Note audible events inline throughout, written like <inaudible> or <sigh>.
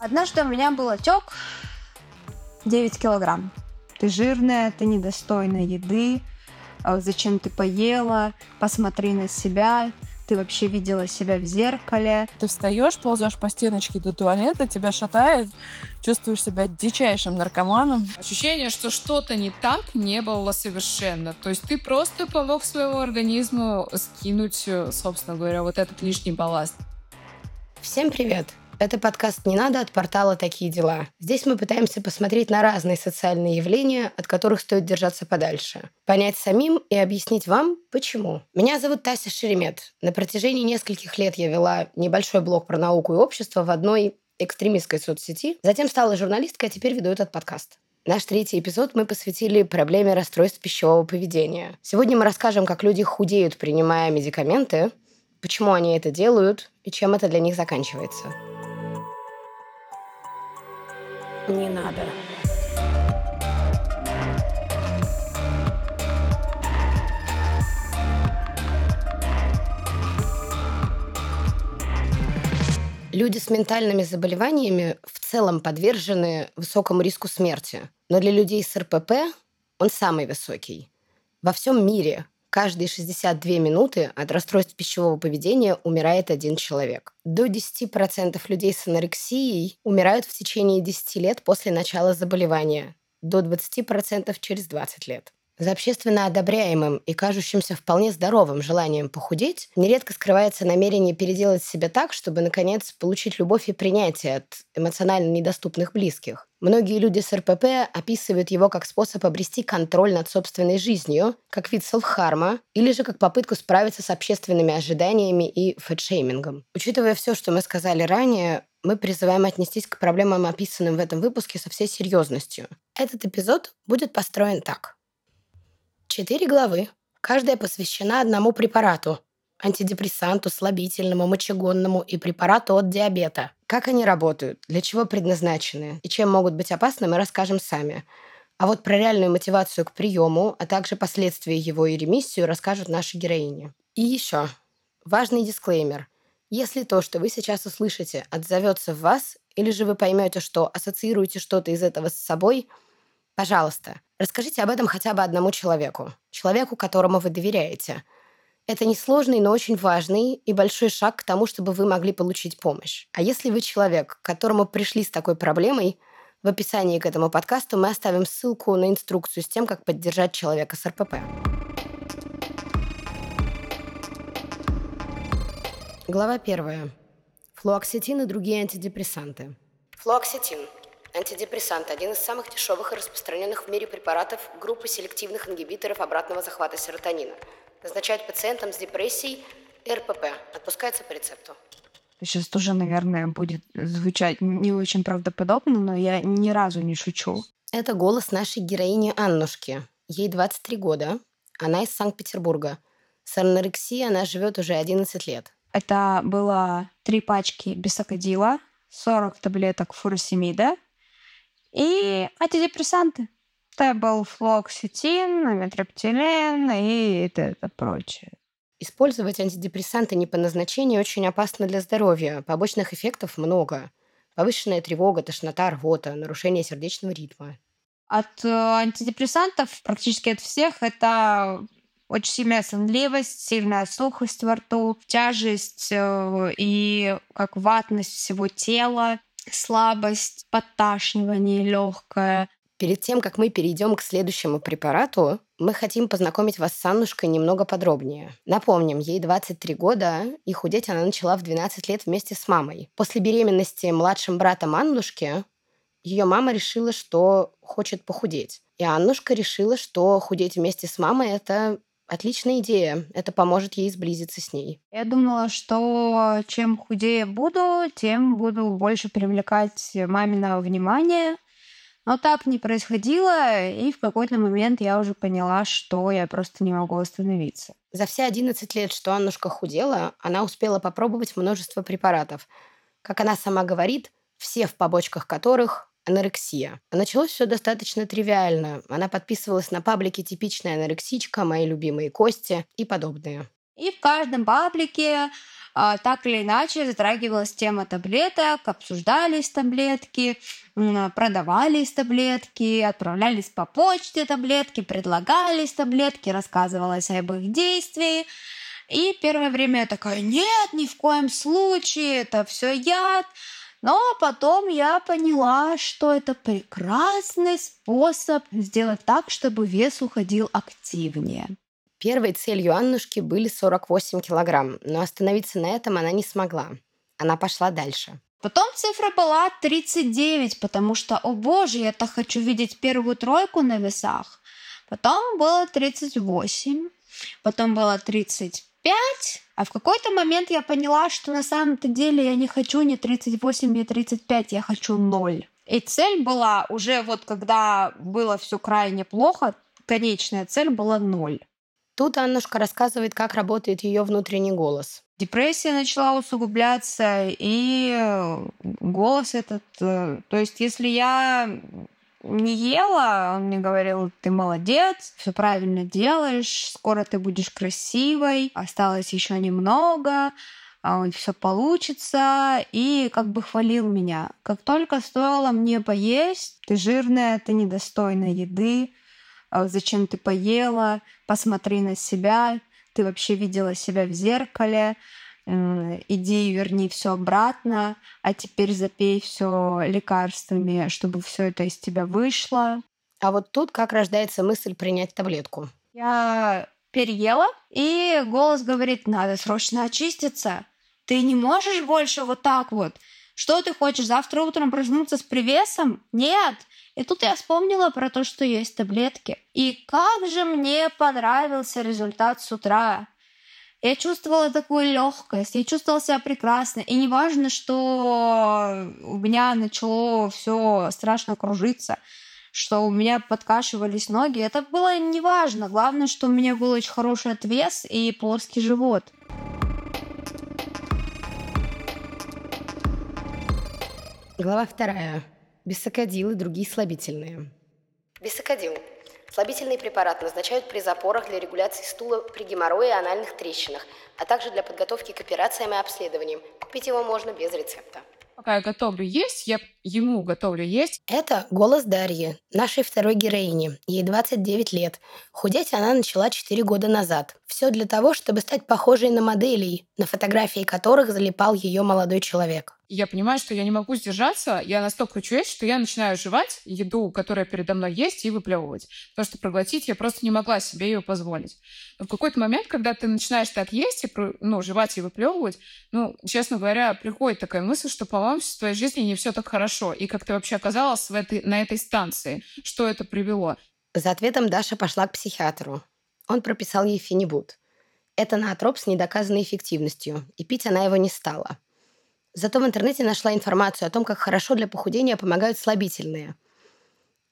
Однажды у меня был отек 9 килограмм. Ты жирная, ты недостойна еды. А зачем ты поела? Посмотри на себя. Ты вообще видела себя в зеркале. Ты встаешь, ползешь по стеночке до туалета, тебя шатает, чувствуешь себя дичайшим наркоманом. Ощущение, что что-то не так, не было совершенно. То есть ты просто помог своему организму скинуть, собственно говоря, вот этот лишний балласт. Всем привет! Это подкаст «Не надо» от портала «Такие дела». Здесь мы пытаемся посмотреть на разные социальные явления, от которых стоит держаться подальше. Понять самим и объяснить вам, почему. Меня зовут Тася Шеремет. На протяжении нескольких лет я вела небольшой блог про науку и общество в одной экстремистской соцсети. Затем стала журналисткой, а теперь веду этот подкаст. Наш третий эпизод мы посвятили проблеме расстройств пищевого поведения. Сегодня мы расскажем, как люди худеют, принимая медикаменты, почему они это делают и чем это для них заканчивается не надо. Люди с ментальными заболеваниями в целом подвержены высокому риску смерти. Но для людей с РПП он самый высокий. Во всем мире каждые 62 минуты от расстройств пищевого поведения умирает один человек. До 10% людей с анорексией умирают в течение 10 лет после начала заболевания, до 20% через 20 лет. За общественно одобряемым и кажущимся вполне здоровым желанием похудеть нередко скрывается намерение переделать себя так, чтобы, наконец, получить любовь и принятие от эмоционально недоступных близких. Многие люди с РПП описывают его как способ обрести контроль над собственной жизнью, как вид селфхарма или же как попытку справиться с общественными ожиданиями и фэтшеймингом. Учитывая все, что мы сказали ранее, мы призываем отнестись к проблемам, описанным в этом выпуске, со всей серьезностью. Этот эпизод будет построен так. Четыре главы. Каждая посвящена одному препарату. Антидепрессанту, слабительному, мочегонному и препарату от диабета. Как они работают, для чего предназначены и чем могут быть опасны, мы расскажем сами. А вот про реальную мотивацию к приему, а также последствия его и ремиссию расскажут наши героини. И еще. Важный дисклеймер. Если то, что вы сейчас услышите, отзовется в вас, или же вы поймете, что ассоциируете что-то из этого с собой – Пожалуйста, расскажите об этом хотя бы одному человеку. Человеку, которому вы доверяете. Это несложный, но очень важный и большой шаг к тому, чтобы вы могли получить помощь. А если вы человек, к которому пришли с такой проблемой, в описании к этому подкасту мы оставим ссылку на инструкцию с тем, как поддержать человека с РПП. Глава первая. Флуоксетин и другие антидепрессанты. Флуоксетин Антидепрессант – один из самых дешевых и распространенных в мире препаратов группы селективных ингибиторов обратного захвата серотонина. Назначают пациентам с депрессией РПП. Отпускается по рецепту. Сейчас тоже, наверное, будет звучать не очень правдоподобно, но я ни разу не шучу. Это голос нашей героини Аннушки. Ей 23 года. Она из Санкт-Петербурга. С анорексией она живет уже 11 лет. Это было три пачки бисокодила, 40 таблеток фуросемида, и антидепрессанты. Это был флоксетин, метроптилен и это, это прочее. Использовать антидепрессанты не по назначению очень опасно для здоровья. Побочных эффектов много. Повышенная тревога, тошнота, рвота, нарушение сердечного ритма. От э, антидепрессантов практически от всех это очень сильная сонливость, сильная сухость во рту, тяжесть э, и как ватность всего тела, слабость, подташнивание легкое. Перед тем, как мы перейдем к следующему препарату, мы хотим познакомить вас с Аннушкой немного подробнее. Напомним, ей 23 года, и худеть она начала в 12 лет вместе с мамой. После беременности младшим братом Аннушки ее мама решила, что хочет похудеть. И Аннушка решила, что худеть вместе с мамой – это Отличная идея. Это поможет ей сблизиться с ней. Я думала, что чем худее буду, тем буду больше привлекать маминого внимания. Но так не происходило, и в какой-то момент я уже поняла, что я просто не могу остановиться. За все 11 лет, что Аннушка худела, она успела попробовать множество препаратов. Как она сама говорит, все в побочках которых анорексия. А началось все достаточно тривиально. Она подписывалась на паблике «Типичная анорексичка», «Мои любимые кости» и подобные. И в каждом паблике а, так или иначе затрагивалась тема таблеток, обсуждались таблетки, продавались таблетки, отправлялись по почте таблетки, предлагались таблетки, рассказывалось об их действии. И первое время я такая, нет, ни в коем случае, это все яд. Но потом я поняла, что это прекрасный способ сделать так, чтобы вес уходил активнее. Первой целью Аннушки были 48 килограмм, но остановиться на этом она не смогла. Она пошла дальше. Потом цифра была 39, потому что, о боже, я так хочу видеть первую тройку на весах. Потом было 38, потом было 35, а в какой-то момент я поняла, что на самом-то деле я не хочу ни 38, ни 35, я хочу 0. И цель была уже вот когда было все крайне плохо, конечная цель была 0. Тут Аннушка рассказывает, как работает ее внутренний голос. Депрессия начала усугубляться, и голос этот... Э, то есть, если я не ела, он мне говорил, ты молодец, все правильно делаешь, скоро ты будешь красивой, осталось еще немного, а все получится, и как бы хвалил меня. Как только стоило мне поесть, ты жирная, ты недостойна еды, а зачем ты поела, посмотри на себя, ты вообще видела себя в зеркале, иди верни все обратно, а теперь запей все лекарствами, чтобы все это из тебя вышло. А вот тут как рождается мысль принять таблетку? Я переела, и голос говорит, надо срочно очиститься. Ты не можешь больше вот так вот. Что ты хочешь, завтра утром проснуться с привесом? Нет, и тут я вспомнила про то, что есть таблетки. И как же мне понравился результат с утра. Я чувствовала такую легкость, я чувствовала себя прекрасно. И не важно, что у меня начало все страшно кружиться, что у меня подкашивались ноги. Это было не важно. Главное, что у меня был очень хороший отвес и плоский живот. Глава вторая. Бисокодил и другие слабительные. Бисокодил. Слабительный препарат назначают при запорах для регуляции стула при геморрое и анальных трещинах, а также для подготовки к операциям и обследованиям. Купить его можно без рецепта. Пока я готовлю есть, я ему готовлю есть. Это голос Дарьи, нашей второй героини. Ей 29 лет. Худеть она начала 4 года назад. Все для того, чтобы стать похожей на моделей, на фотографии которых залипал ее молодой человек я понимаю, что я не могу сдержаться, я настолько хочу есть, что я начинаю жевать еду, которая передо мной есть, и выплевывать. Потому что проглотить я просто не могла себе ее позволить. Но в какой-то момент, когда ты начинаешь так есть, и, ну, жевать и выплевывать, ну, честно говоря, приходит такая мысль, что, по-моему, в твоей жизни не все так хорошо. И как ты вообще оказалась в этой, на этой станции? Что это привело? За ответом Даша пошла к психиатру. Он прописал ей фенибут. Это наотроп с недоказанной эффективностью, и пить она его не стала – Зато в интернете нашла информацию о том, как хорошо для похудения помогают слабительные –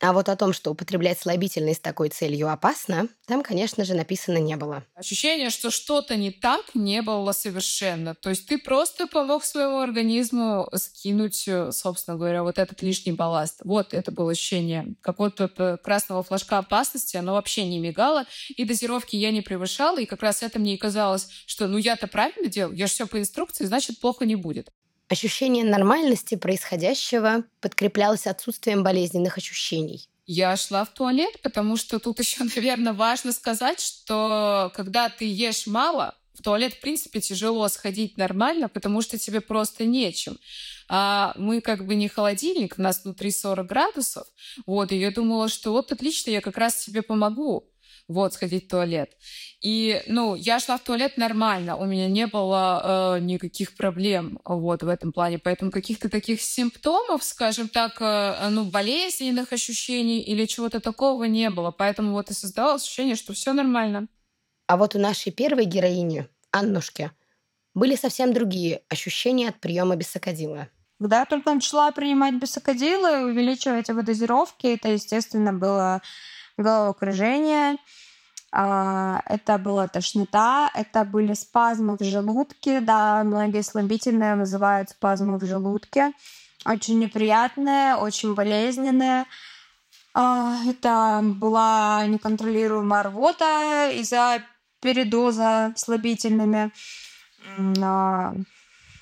а вот о том, что употреблять слабительные с такой целью опасно, там, конечно же, написано не было. Ощущение, что что-то не так, не было совершенно. То есть ты просто помог своему организму скинуть, собственно говоря, вот этот лишний балласт. Вот это было ощущение какого-то красного флажка опасности. Оно вообще не мигало, и дозировки я не превышала. И как раз это мне и казалось, что ну я-то правильно делал, я же все по инструкции, значит, плохо не будет. Ощущение нормальности происходящего подкреплялось отсутствием болезненных ощущений. Я шла в туалет, потому что тут <laughs> еще, наверное, важно сказать, что когда ты ешь мало, в туалет, в принципе, тяжело сходить нормально, потому что тебе просто нечем. А мы как бы не холодильник, у нас внутри 40 градусов. Вот, и я думала, что вот отлично, я как раз тебе помогу вот, сходить в туалет. И, ну, я шла в туалет нормально, у меня не было э, никаких проблем вот в этом плане, поэтому каких-то таких симптомов, скажем так, э, ну, болезненных ощущений или чего-то такого не было, поэтому вот и создавалось ощущение, что все нормально. А вот у нашей первой героини, Аннушки, были совсем другие ощущения от приема бисокодила. Когда я только начала принимать бисокодилы, увеличивать его дозировки, это, естественно, было головокружение, а, это была тошнота, это были спазмы в желудке, да, многие слабительные называют спазмы в желудке. Очень неприятные, очень болезненные. А, это была неконтролируемая рвота из-за передоза слабительными.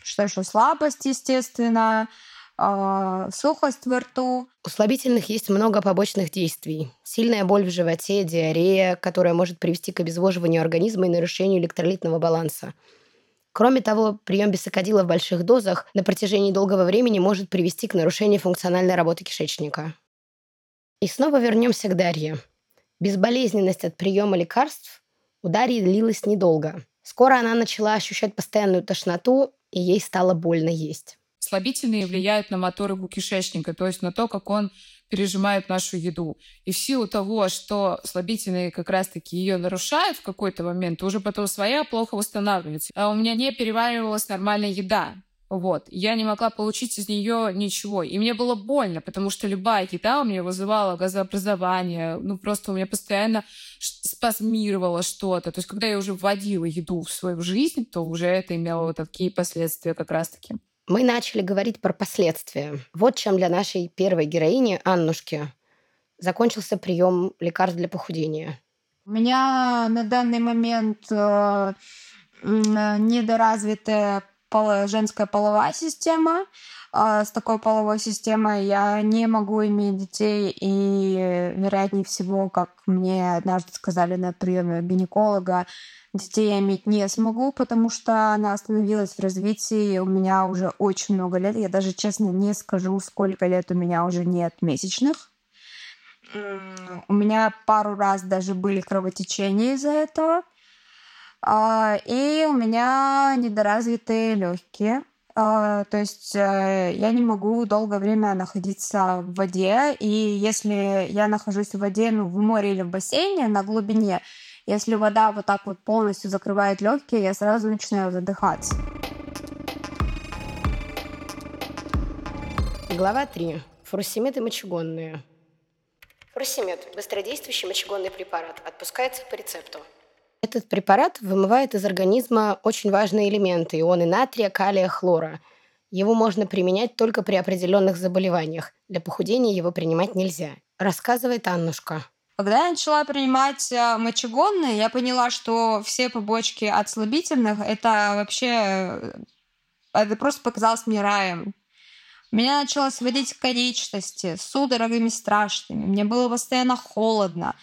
Что еще? Слабость, естественно, а, сухость во рту. У слабительных есть много побочных действий. Сильная боль в животе, диарея, которая может привести к обезвоживанию организма и нарушению электролитного баланса. Кроме того, прием бисокодила в больших дозах на протяжении долгого времени может привести к нарушению функциональной работы кишечника. И снова вернемся к Дарье. Безболезненность от приема лекарств у Дарьи длилась недолго. Скоро она начала ощущать постоянную тошноту, и ей стало больно есть. Слабительные влияют на моторику кишечника, то есть на то, как он пережимает нашу еду. И в силу того, что слабительные как раз-таки ее нарушают в какой-то момент, уже потом своя плохо восстанавливается. А у меня не переваривалась нормальная еда. Вот. Я не могла получить из нее ничего. И мне было больно, потому что любая еда у меня вызывала газообразование. Ну, просто у меня постоянно спазмировало что-то. То есть, когда я уже вводила еду в свою жизнь, то уже это имело вот такие последствия как раз-таки. Мы начали говорить про последствия. Вот чем для нашей первой героини, Аннушки, закончился прием лекарств для похудения. У меня на данный момент э, недоразвитая женская половая система. А с такой половой системой я не могу иметь детей, и вероятнее всего, как мне однажды сказали на приеме гинеколога, детей я иметь не смогу, потому что она остановилась в развитии. У меня уже очень много лет. Я даже честно не скажу, сколько лет у меня уже нет месячных. У меня пару раз даже были кровотечения из-за этого. А, и у меня недоразвитые легкие. А, то есть э, я не могу долгое время находиться в воде, и если я нахожусь в воде, ну, в море или в бассейне на глубине, если вода вот так вот полностью закрывает легкие, я сразу начинаю задыхаться. Глава 3. Фуросемид и мочегонные. Фуросемид – быстродействующий мочегонный препарат. Отпускается по рецепту. Этот препарат вымывает из организма очень важные элементы – ионы натрия, калия, хлора. Его можно применять только при определенных заболеваниях. Для похудения его принимать нельзя. Рассказывает Аннушка. Когда я начала принимать э, мочегонные, я поняла, что все побочки от слабительных – это вообще… Э, это просто показалось мне раем. Меня начало сводить к судорогами страшными. Мне было постоянно холодно.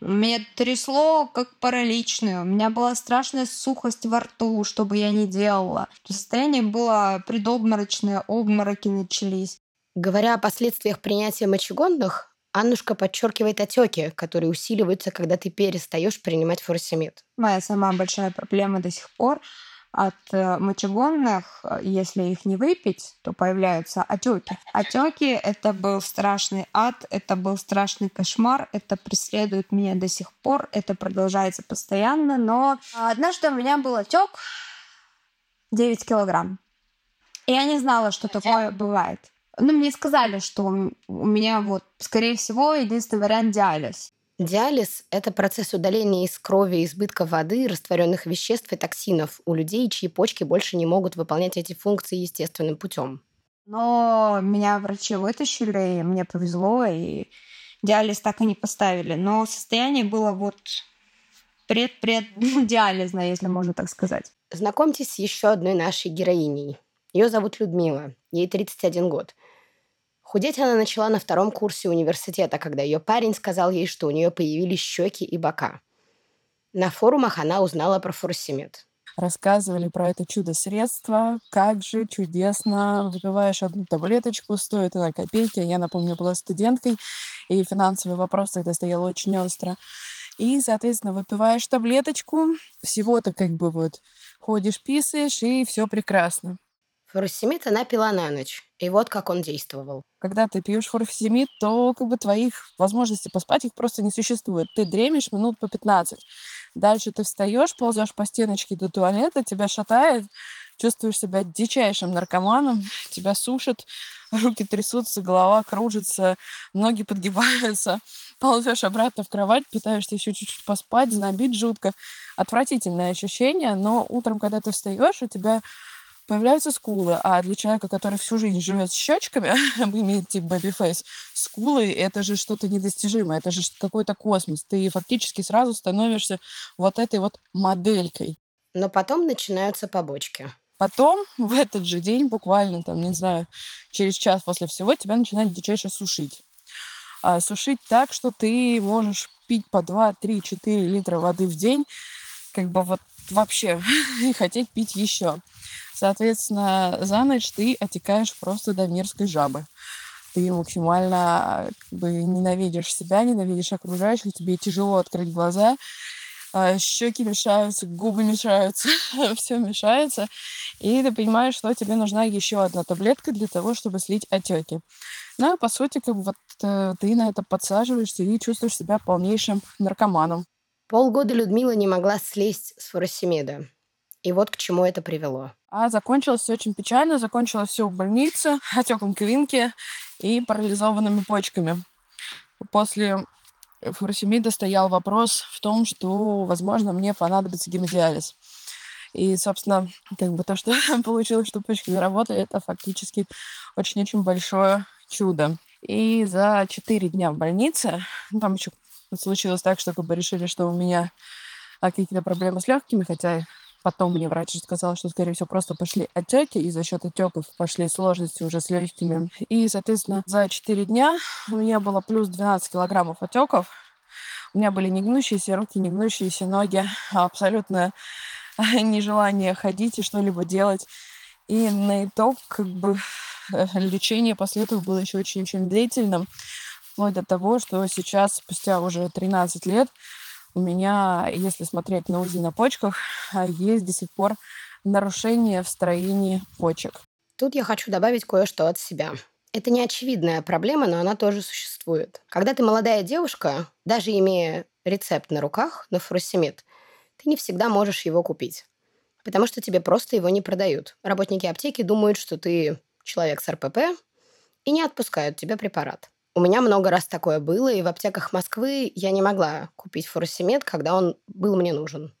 Меня трясло, как параличную. У меня была страшная сухость во рту, что бы я ни делала. Состояние было предобморочное, обмороки начались. Говоря о последствиях принятия мочегонных, Аннушка подчеркивает отеки, которые усиливаются, когда ты перестаешь принимать фуросемид. Моя самая большая проблема до сих пор — от э, мочегонных, э, если их не выпить, то появляются отеки. Отеки это был страшный ад, это был страшный кошмар, это преследует меня до сих пор, это продолжается постоянно, но однажды у меня был отек 9 килограмм. И я не знала, что такое бывает. Ну, мне сказали, что у меня вот, скорее всего, единственный вариант диализ. Диализ – это процесс удаления из крови избытка воды, растворенных веществ и токсинов у людей, чьи почки больше не могут выполнять эти функции естественным путем. Но меня врачи вытащили, и мне повезло, и диализ так и не поставили. Но состояние было вот пред-пред-диализное, <laughs> если можно так сказать. Знакомьтесь с еще одной нашей героиней. Ее зовут Людмила, ей 31 год – Худеть она начала на втором курсе университета, когда ее парень сказал ей, что у нее появились щеки и бока. На форумах она узнала про фурсимет. Рассказывали про это чудо-средство, как же чудесно, выпиваешь одну таблеточку, стоит она копейки. Я, напомню, была студенткой, и финансовый вопрос тогда стоял очень остро. И, соответственно, выпиваешь таблеточку, всего-то как бы вот ходишь, писаешь, и все прекрасно. Фуросемид она пила на ночь. И вот как он действовал. Когда ты пьешь фуросемид, то как бы твоих возможностей поспать их просто не существует. Ты дремишь минут по 15. Дальше ты встаешь, ползешь по стеночке до туалета, тебя шатает, чувствуешь себя дичайшим наркоманом, тебя сушит, руки трясутся, голова кружится, ноги подгибаются, ползешь обратно в кровать, пытаешься еще чуть-чуть поспать, знобить жутко. Отвратительное ощущение, но утром, когда ты встаешь, у тебя появляются скулы. А для человека, который всю жизнь живет с щечками, вы имеете baby-face, скулы — это же что-то недостижимое, это же какой-то космос. Ты фактически сразу становишься вот этой вот моделькой. Но потом начинаются побочки. Потом в этот же день, буквально там, не знаю, через час после всего, тебя начинает дичайше сушить. А сушить так, что ты можешь пить по 2, 3, 4 литра воды в день, как бы вот вообще <laughs> и хотеть пить еще. Соответственно, за ночь ты отекаешь просто до мерзкой жабы. Ты максимально как бы, ненавидишь себя, ненавидишь окружающих, тебе тяжело открыть глаза, а, щеки мешаются, губы мешаются, <laughs> все мешается. И ты понимаешь, что тебе нужна еще одна таблетка для того, чтобы слить отеки. Ну, и по сути, как бы вот э, ты на это подсаживаешься и чувствуешь себя полнейшим наркоманом. Полгода Людмила не могла слезть с фуросемида. И вот к чему это привело. А закончилось все очень печально. Закончилось все в больнице, <laughs> отеком квинки и парализованными почками. После фуросемида стоял вопрос в том, что, возможно, мне понадобится гемодиализ. И, собственно, как бы то, что <laughs> получилось, что почки заработали, это фактически очень-очень большое чудо. И за четыре дня в больнице, ну, там еще случилось так, что как бы решили, что у меня какие-то проблемы с легкими, хотя Потом мне врач сказал, что, скорее всего, просто пошли отеки, и за счет отеков пошли сложности уже с легкими. И, соответственно, за 4 дня у меня было плюс 12 килограммов отеков. У меня были негнущиеся руки, негнущиеся ноги, абсолютно <laughs> нежелание ходить и что-либо делать. И на итог, как бы, <laughs> лечение после этого было еще очень-очень длительным, вплоть до того, что сейчас, спустя уже 13 лет, у меня, если смотреть на УЗИ на почках, а, есть до сих пор нарушение в строении почек. Тут я хочу добавить кое-что от себя. Это не очевидная проблема, но она тоже существует. Когда ты молодая девушка, даже имея рецепт на руках на фуросемид, ты не всегда можешь его купить. Потому что тебе просто его не продают. Работники аптеки думают, что ты человек с РПП и не отпускают тебе препарат. У меня много раз такое было, и в аптеках Москвы я не могла купить фуросемид, когда он был мне нужен.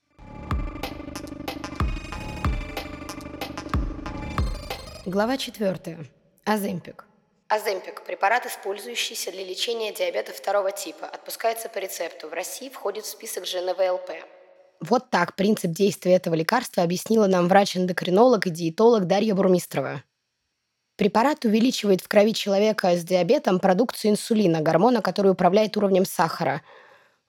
Глава 4. Аземпик. Аземпик – препарат, использующийся для лечения диабета второго типа, отпускается по рецепту. В России входит в список ЖНВЛП. Вот так принцип действия этого лекарства объяснила нам врач-эндокринолог и диетолог Дарья Бурмистрова. Препарат увеличивает в крови человека с диабетом продукцию инсулина, гормона, который управляет уровнем сахара.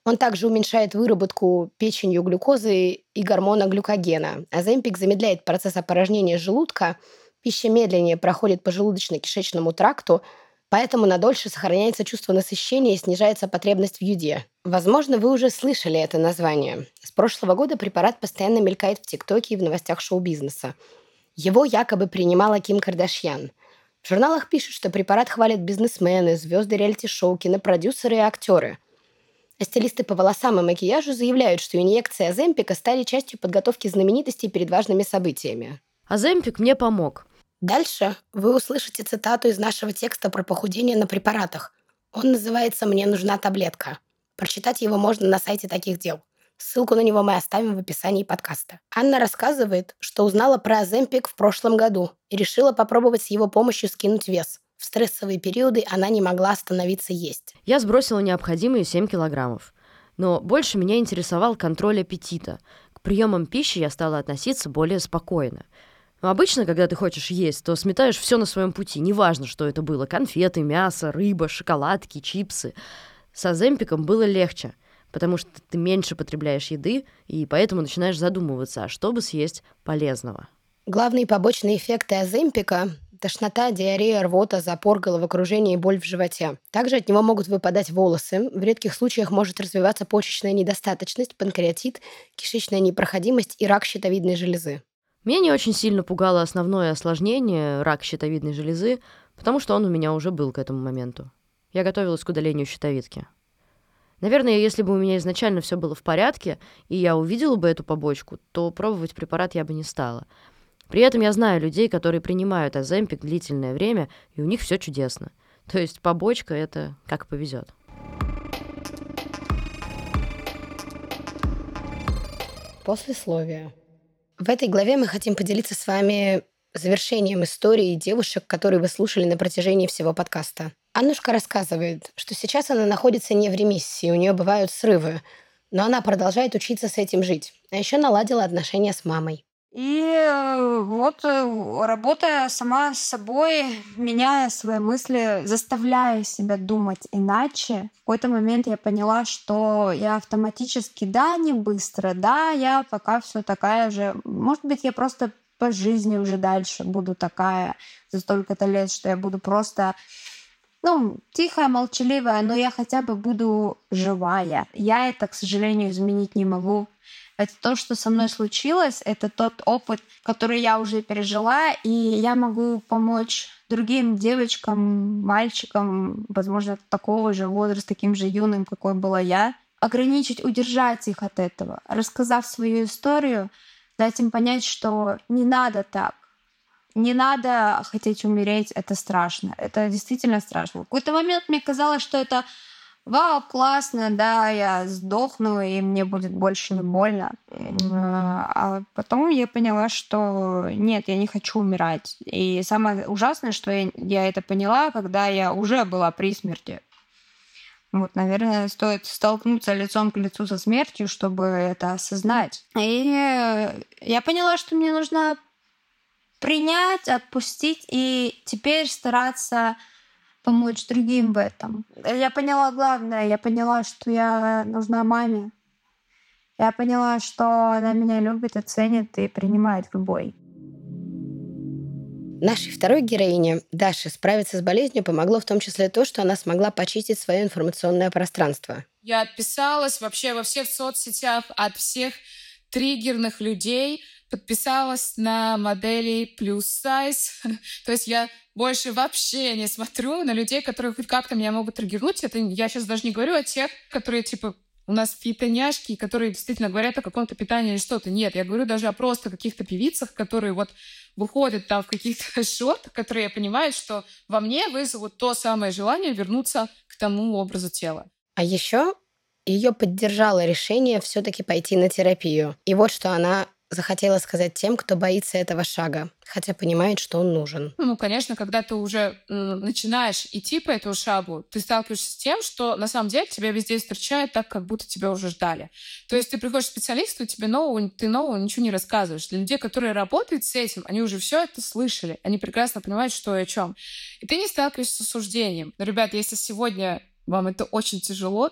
Он также уменьшает выработку печенью глюкозы и гормона глюкогена. Аземпик замедляет процесс опорожнения желудка, пища медленнее проходит по желудочно-кишечному тракту, поэтому надольше сохраняется чувство насыщения и снижается потребность в еде. Возможно, вы уже слышали это название. С прошлого года препарат постоянно мелькает в ТикТоке и в новостях шоу-бизнеса. Его якобы принимала Ким Кардашьян – в журналах пишут, что препарат хвалят бизнесмены, звезды реалити-шоу, кинопродюсеры и актеры. А стилисты по волосам и макияжу заявляют, что инъекции Аземпика стали частью подготовки знаменитостей перед важными событиями. Аземпик мне помог. Дальше вы услышите цитату из нашего текста про похудение на препаратах. Он называется «Мне нужна таблетка». Прочитать его можно на сайте таких дел. Ссылку на него мы оставим в описании подкаста. Анна рассказывает, что узнала про Аземпик в прошлом году и решила попробовать с его помощью скинуть вес. В стрессовые периоды она не могла остановиться есть. Я сбросила необходимые 7 килограммов. Но больше меня интересовал контроль аппетита. К приемам пищи я стала относиться более спокойно. Но обычно, когда ты хочешь есть, то сметаешь все на своем пути. Неважно, что это было. Конфеты, мясо, рыба, шоколадки, чипсы. С аземпиком было легче потому что ты меньше потребляешь еды, и поэтому начинаешь задумываться, а что бы съесть полезного. Главные побочные эффекты аземпика – тошнота, диарея, рвота, запор, головокружение и боль в животе. Также от него могут выпадать волосы. В редких случаях может развиваться почечная недостаточность, панкреатит, кишечная непроходимость и рак щитовидной железы. Меня не очень сильно пугало основное осложнение – рак щитовидной железы, потому что он у меня уже был к этому моменту. Я готовилась к удалению щитовидки. Наверное, если бы у меня изначально все было в порядке, и я увидела бы эту побочку, то пробовать препарат я бы не стала. При этом я знаю людей, которые принимают аземпик длительное время, и у них все чудесно. То есть побочка — это как повезет. Послесловие. В этой главе мы хотим поделиться с вами завершением истории девушек, которые вы слушали на протяжении всего подкаста. Аннушка рассказывает, что сейчас она находится не в ремиссии, у нее бывают срывы, но она продолжает учиться с этим жить. А еще наладила отношения с мамой. И э, вот э, работая сама с собой, меняя свои мысли, заставляя себя думать иначе, в какой-то момент я поняла, что я автоматически, да, не быстро, да, я пока все такая же. Может быть, я просто по жизни уже дальше буду такая за столько-то лет, что я буду просто ну, тихая, молчаливая, но я хотя бы буду живая. Я это, к сожалению, изменить не могу. Это то, что со мной случилось, это тот опыт, который я уже пережила, и я могу помочь другим девочкам, мальчикам, возможно, такого же возраста, таким же юным, какой была я, ограничить, удержать их от этого, рассказав свою историю, дать им понять, что не надо так, не надо хотеть умереть, это страшно, это действительно страшно. В какой-то момент мне казалось, что это вау, классно, да, я сдохну, и мне будет больше не больно. А потом я поняла, что нет, я не хочу умирать. И самое ужасное, что я, я это поняла, когда я уже была при смерти. Вот, наверное, стоит столкнуться лицом к лицу со смертью, чтобы это осознать. И я поняла, что мне нужно принять, отпустить и теперь стараться помочь другим в этом. Я поняла главное, я поняла, что я нужна маме. Я поняла, что она меня любит и ценит и принимает любой. Нашей второй героине, Даше, справиться с болезнью помогло в том числе то, что она смогла почистить свое информационное пространство. Я отписалась вообще во всех соцсетях от всех триггерных людей, подписалась на модели плюс сайз. <laughs> То есть я больше вообще не смотрю на людей, которые хоть как-то меня могут триггернуть. Это я сейчас даже не говорю о тех, которые типа у нас фитоняшки, которые действительно говорят о каком-то питании или что-то. Нет, я говорю даже о просто каких-то певицах, которые вот выходят там в каких-то <laughs> шортах, которые я понимаю, что во мне вызовут то самое желание вернуться к тому образу тела. А еще ее поддержало решение все-таки пойти на терапию. И вот что она захотела сказать тем, кто боится этого шага, хотя понимает, что он нужен? Ну, конечно, когда ты уже начинаешь идти по этому шагу, ты сталкиваешься с тем, что на самом деле тебя везде встречают так, как будто тебя уже ждали. То есть ты приходишь к специалисту, тебе нового, ты нового ничего не рассказываешь. Для людей, которые работают с этим, они уже все это слышали, они прекрасно понимают, что и о чем. И ты не сталкиваешься с осуждением. Но, ребят, если сегодня вам это очень тяжело,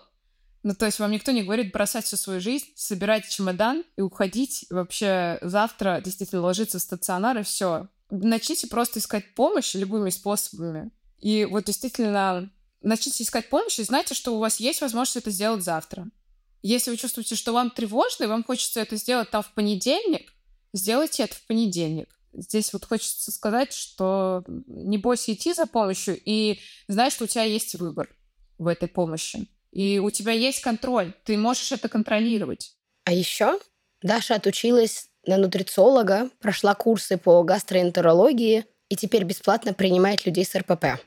ну, то есть вам никто не говорит бросать всю свою жизнь, собирать чемодан и уходить вообще завтра, действительно ложиться в стационар и все. Начните просто искать помощь любыми способами. И вот действительно начните искать помощь и знайте, что у вас есть возможность это сделать завтра. Если вы чувствуете, что вам тревожно, и вам хочется это сделать там в понедельник, сделайте это в понедельник. Здесь вот хочется сказать, что не бойся идти за помощью и знай, что у тебя есть выбор в этой помощи. И у тебя есть контроль, ты можешь это контролировать. А еще Даша отучилась на нутрициолога, прошла курсы по гастроэнтерологии и теперь бесплатно принимает людей с РПП.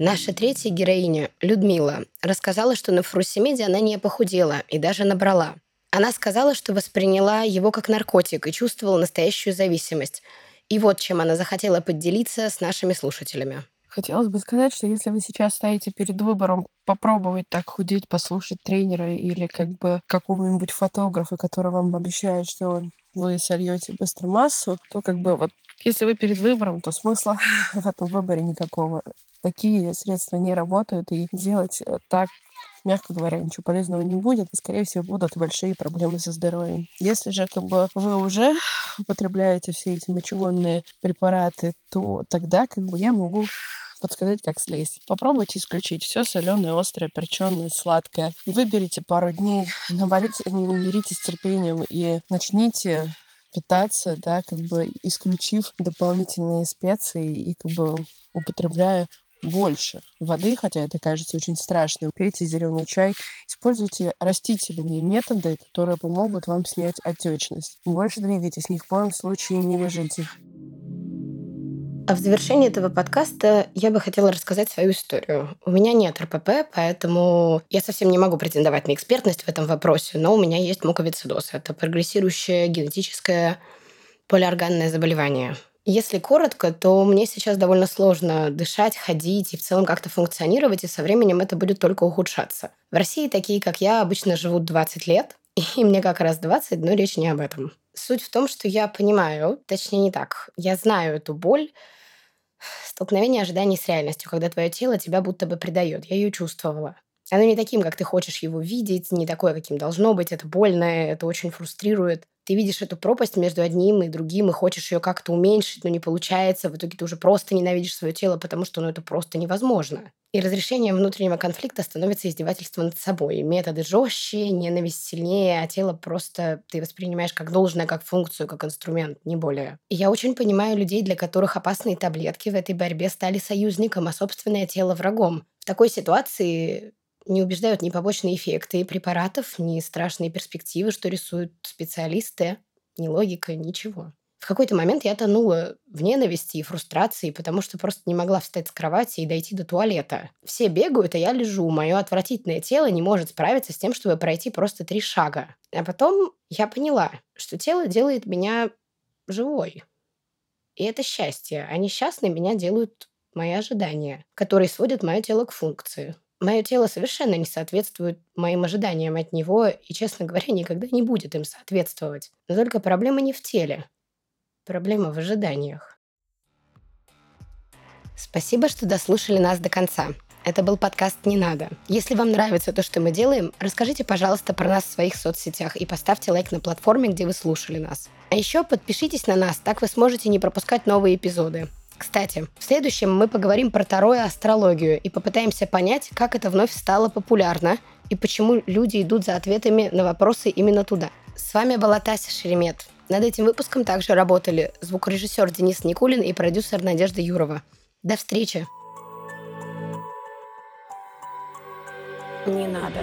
Наша третья героиня, Людмила, рассказала, что на фрусимеде она не похудела и даже набрала. Она сказала, что восприняла его как наркотик и чувствовала настоящую зависимость. И вот чем она захотела поделиться с нашими слушателями. Хотелось бы сказать, что если вы сейчас стоите перед выбором попробовать так худеть, послушать тренера или как бы какого-нибудь фотографа, который вам обещает, что вы сольете быстро массу, то как бы вот если вы перед выбором, то смысла <laughs> в этом выборе никакого. Такие средства не работают, и делать э, так мягко говоря, ничего полезного не будет, и, скорее всего, будут большие проблемы со здоровьем. Если же как бы вы уже употребляете все эти мочегонные препараты, то тогда как бы я могу подсказать, как слезть. Попробуйте исключить все соленое, острое, перченое, сладкое. Выберите пару дней, наберите, наберитесь терпением и начните питаться, да, как бы исключив дополнительные специи и как бы употребляя больше воды, хотя это кажется очень страшным. Пейте зеленый чай. Используйте растительные методы, которые помогут вам снять отечность. Больше двигайтесь, ни в коем случае не лежите. А в завершении этого подкаста я бы хотела рассказать свою историю. У меня нет РПП, поэтому я совсем не могу претендовать на экспертность в этом вопросе, но у меня есть муковицидоз. Это прогрессирующее генетическое полиорганное заболевание. Если коротко, то мне сейчас довольно сложно дышать, ходить и в целом как-то функционировать, и со временем это будет только ухудшаться. В России такие, как я, обычно живут 20 лет, <laughs> и мне как раз 20, но речь не об этом. Суть в том, что я понимаю, точнее не так, я знаю эту боль, столкновение ожиданий с реальностью, когда твое тело тебя будто бы предает. Я ее чувствовала. Оно не таким, как ты хочешь его видеть, не такое, каким должно быть. Это больно, это очень фрустрирует. Ты видишь эту пропасть между одним и другим и хочешь ее как-то уменьшить, но не получается. В итоге ты уже просто ненавидишь свое тело, потому что ну, это просто невозможно. И разрешением внутреннего конфликта становится издевательство над собой. Методы жестче, ненависть сильнее, а тело просто ты воспринимаешь как должное, как функцию, как инструмент, не более. И я очень понимаю людей, для которых опасные таблетки в этой борьбе стали союзником, а собственное тело врагом. В такой ситуации не убеждают ни побочные эффекты препаратов, ни страшные перспективы, что рисуют специалисты, ни логика, ничего. В какой-то момент я тонула в ненависти и фрустрации, потому что просто не могла встать с кровати и дойти до туалета. Все бегают, а я лежу. Мое отвратительное тело не может справиться с тем, чтобы пройти просто три шага. А потом я поняла, что тело делает меня живой. И это счастье. А несчастные меня делают мои ожидания, которые сводят мое тело к функции. Мое тело совершенно не соответствует моим ожиданиям от него и, честно говоря, никогда не будет им соответствовать. Но только проблема не в теле. Проблема в ожиданиях. Спасибо, что дослушали нас до конца. Это был подкаст «Не надо». Если вам нравится то, что мы делаем, расскажите, пожалуйста, про нас в своих соцсетях и поставьте лайк на платформе, где вы слушали нас. А еще подпишитесь на нас, так вы сможете не пропускать новые эпизоды. Кстати, в следующем мы поговорим про Таро и астрологию и попытаемся понять, как это вновь стало популярно и почему люди идут за ответами на вопросы именно туда. С вами была Тася Шеремет. Над этим выпуском также работали звукорежиссер Денис Никулин и продюсер Надежда Юрова. До встречи! Не надо.